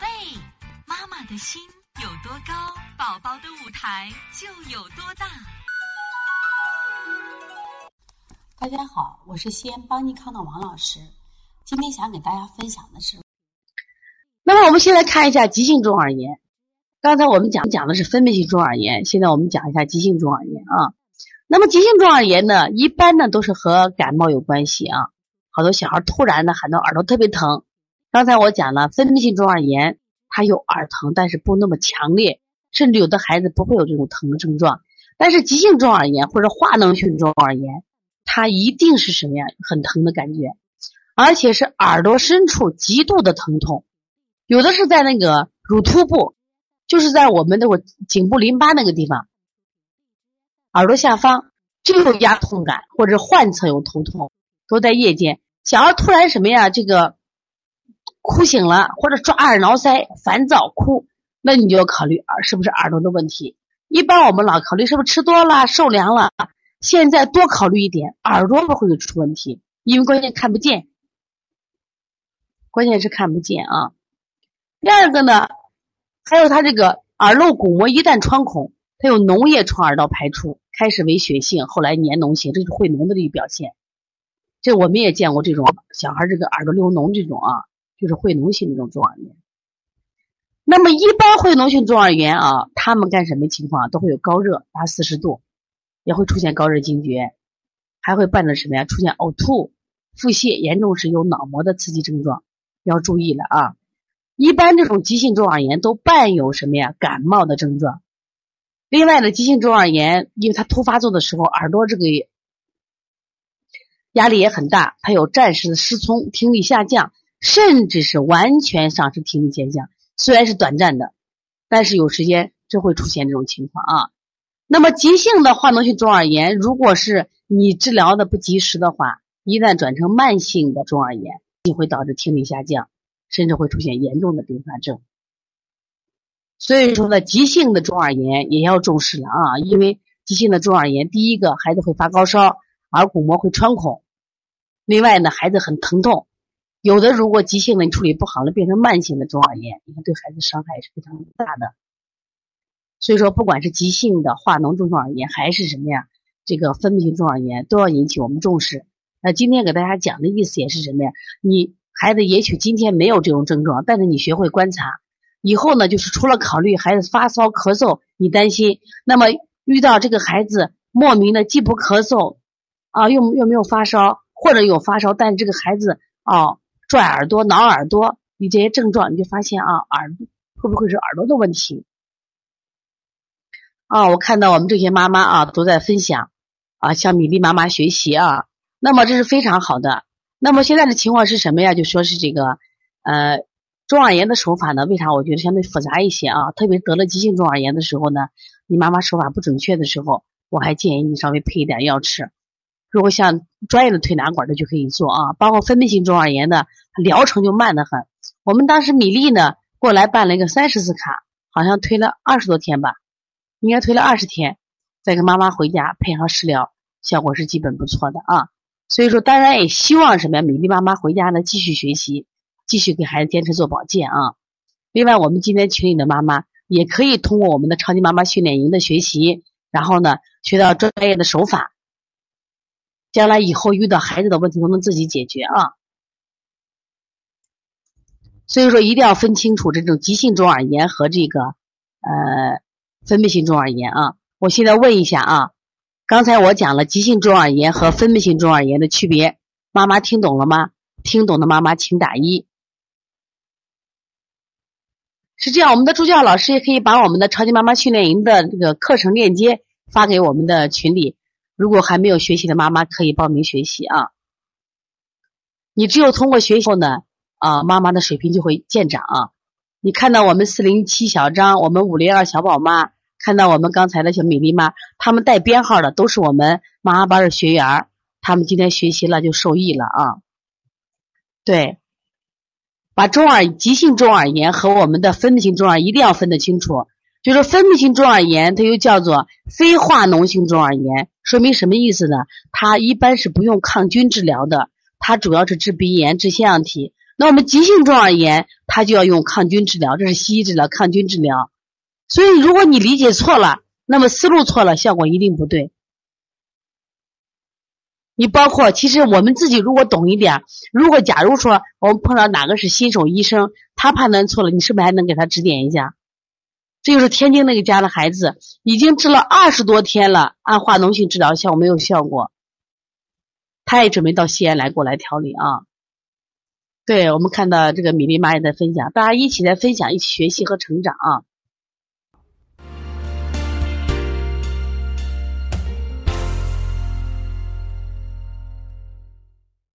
贝，妈妈的心有多高，宝宝的舞台就有多大。大家好，我是西安邦尼康的王老师，今天想给大家分享的是，那么我们先来看一下急性中耳炎。刚才我们讲讲的是分泌性中耳炎，现在我们讲一下急性中耳炎啊。那么急性中耳炎呢，一般呢都是和感冒有关系啊。好多小孩突然的喊到耳朵特别疼。刚才我讲了分泌性中耳炎，它有耳疼，但是不那么强烈，甚至有的孩子不会有这种疼的症状。但是急性中耳炎或者化脓性中耳炎，它一定是什么呀？很疼的感觉，而且是耳朵深处极度的疼痛，有的是在那个乳突部。就是在我们的我颈部淋巴那个地方，耳朵下方就有压痛感，或者患侧有头痛，都在夜间。小孩突然什么呀？这个哭醒了，或者抓耳挠腮、烦躁哭，那你就要考虑耳是不是耳朵的问题。一般我们老考虑是不是吃多了、受凉了，现在多考虑一点，耳朵不会出问题，因为关键看不见，关键是看不见啊。第二个呢？还有它这个耳漏鼓膜一旦穿孔，它有脓液从耳道排出，开始为血性，后来粘脓性，这是会脓的这个表现。这我们也见过这种小孩这个耳朵流脓这种啊，就是会脓性这种中耳炎。那么一般会脓性中耳炎啊，他们干什么情况都会有高热达四十度，也会出现高热惊厥，还会伴着什么呀？出现呕吐、腹泻，严重时有脑膜的刺激症状，要注意了啊。一般这种急性中耳炎都伴有什么呀？感冒的症状。另外呢，急性中耳炎，因为它突发作的时候，耳朵这个压力也很大，它有暂时的失聪、听力下降，甚至是完全丧失听力现象。虽然是短暂的，但是有时间就会出现这种情况啊。那么急性的化脓性中耳炎，如果是你治疗的不及时的话，一旦转成慢性的中耳炎，就会导致听力下降。甚至会出现严重的并发症，所以说呢，急性的中耳炎也要重视了啊！因为急性的中耳炎，第一个孩子会发高烧，耳鼓膜会穿孔，另外呢，孩子很疼痛，有的如果急性的你处理不好了，变成慢性的中耳炎，你看对孩子伤害也是非常大的。所以说，不管是急性的化脓中耳炎，还是什么呀，这个分泌性中耳炎，都要引起我们重视。那今天给大家讲的意思也是什么呀？你。孩子也许今天没有这种症状，但是你学会观察，以后呢，就是除了考虑孩子发烧咳嗽，你担心，那么遇到这个孩子莫名的既不咳嗽，啊，又又没有发烧，或者有发烧，但是这个孩子啊拽耳朵、挠耳朵，你这些症状，你就发现啊，耳会不会是耳朵的问题？啊，我看到我们这些妈妈啊都在分享，啊，向米粒妈妈学习啊，那么这是非常好的。那么现在的情况是什么呀？就说是这个，呃，中耳炎的手法呢？为啥我觉得相对复杂一些啊？特别得了急性中耳炎的时候呢，你妈妈手法不准确的时候，我还建议你稍微配一点药吃。如果像专业的推拿馆的就可以做啊。包括分泌性中耳炎的疗程就慢得很。我们当时米粒呢过来办了一个三十次卡，好像推了二十多天吧，应该推了二十天，再跟妈妈回家配合食疗，效果是基本不错的啊。所以说，当然也希望什么呀？米粒妈妈回家呢，继续学习，继续给孩子坚持做保健啊。另外，我们今天群里的妈妈也可以通过我们的超级妈妈训练营的学习，然后呢，学到专业的手法，将来以后遇到孩子的问题都能自己解决啊。所以说，一定要分清楚这种急性中耳炎和这个呃分泌性中耳炎啊。我现在问一下啊。刚才我讲了急性中耳炎和分泌性中耳炎的区别，妈妈听懂了吗？听懂的妈妈请打一。是这样，我们的助教老师也可以把我们的超级妈妈训练营的这个课程链接发给我们的群里。如果还没有学习的妈妈，可以报名学习啊。你只有通过学习后呢，啊，妈妈的水平就会见长啊。你看到我们四零七小张，我们五零二小宝妈。看到我们刚才那些美丽妈，他们带编号的都是我们妈妈班的学员他们今天学习了就受益了啊。对，把中耳急性中耳炎和我们的分泌性中耳一定要分得清楚。就是分泌性中耳炎，它又叫做非化脓性中耳炎，说明什么意思呢？它一般是不用抗菌治疗的，它主要是治鼻炎、治腺样体。那我们急性中耳炎，它就要用抗菌治疗，这是西医治疗抗菌治疗。所以，如果你理解错了，那么思路错了，效果一定不对。你包括，其实我们自己如果懂一点，如果假如说我们碰到哪个是新手医生，他判断错了，你是不是还能给他指点一下？这就是天津那个家的孩子，已经治了二十多天了，按化脓性治疗效果没有效果，他也准备到西安来过来调理啊。对我们看到这个米粒妈也在分享，大家一起来分享，一起学习和成长啊。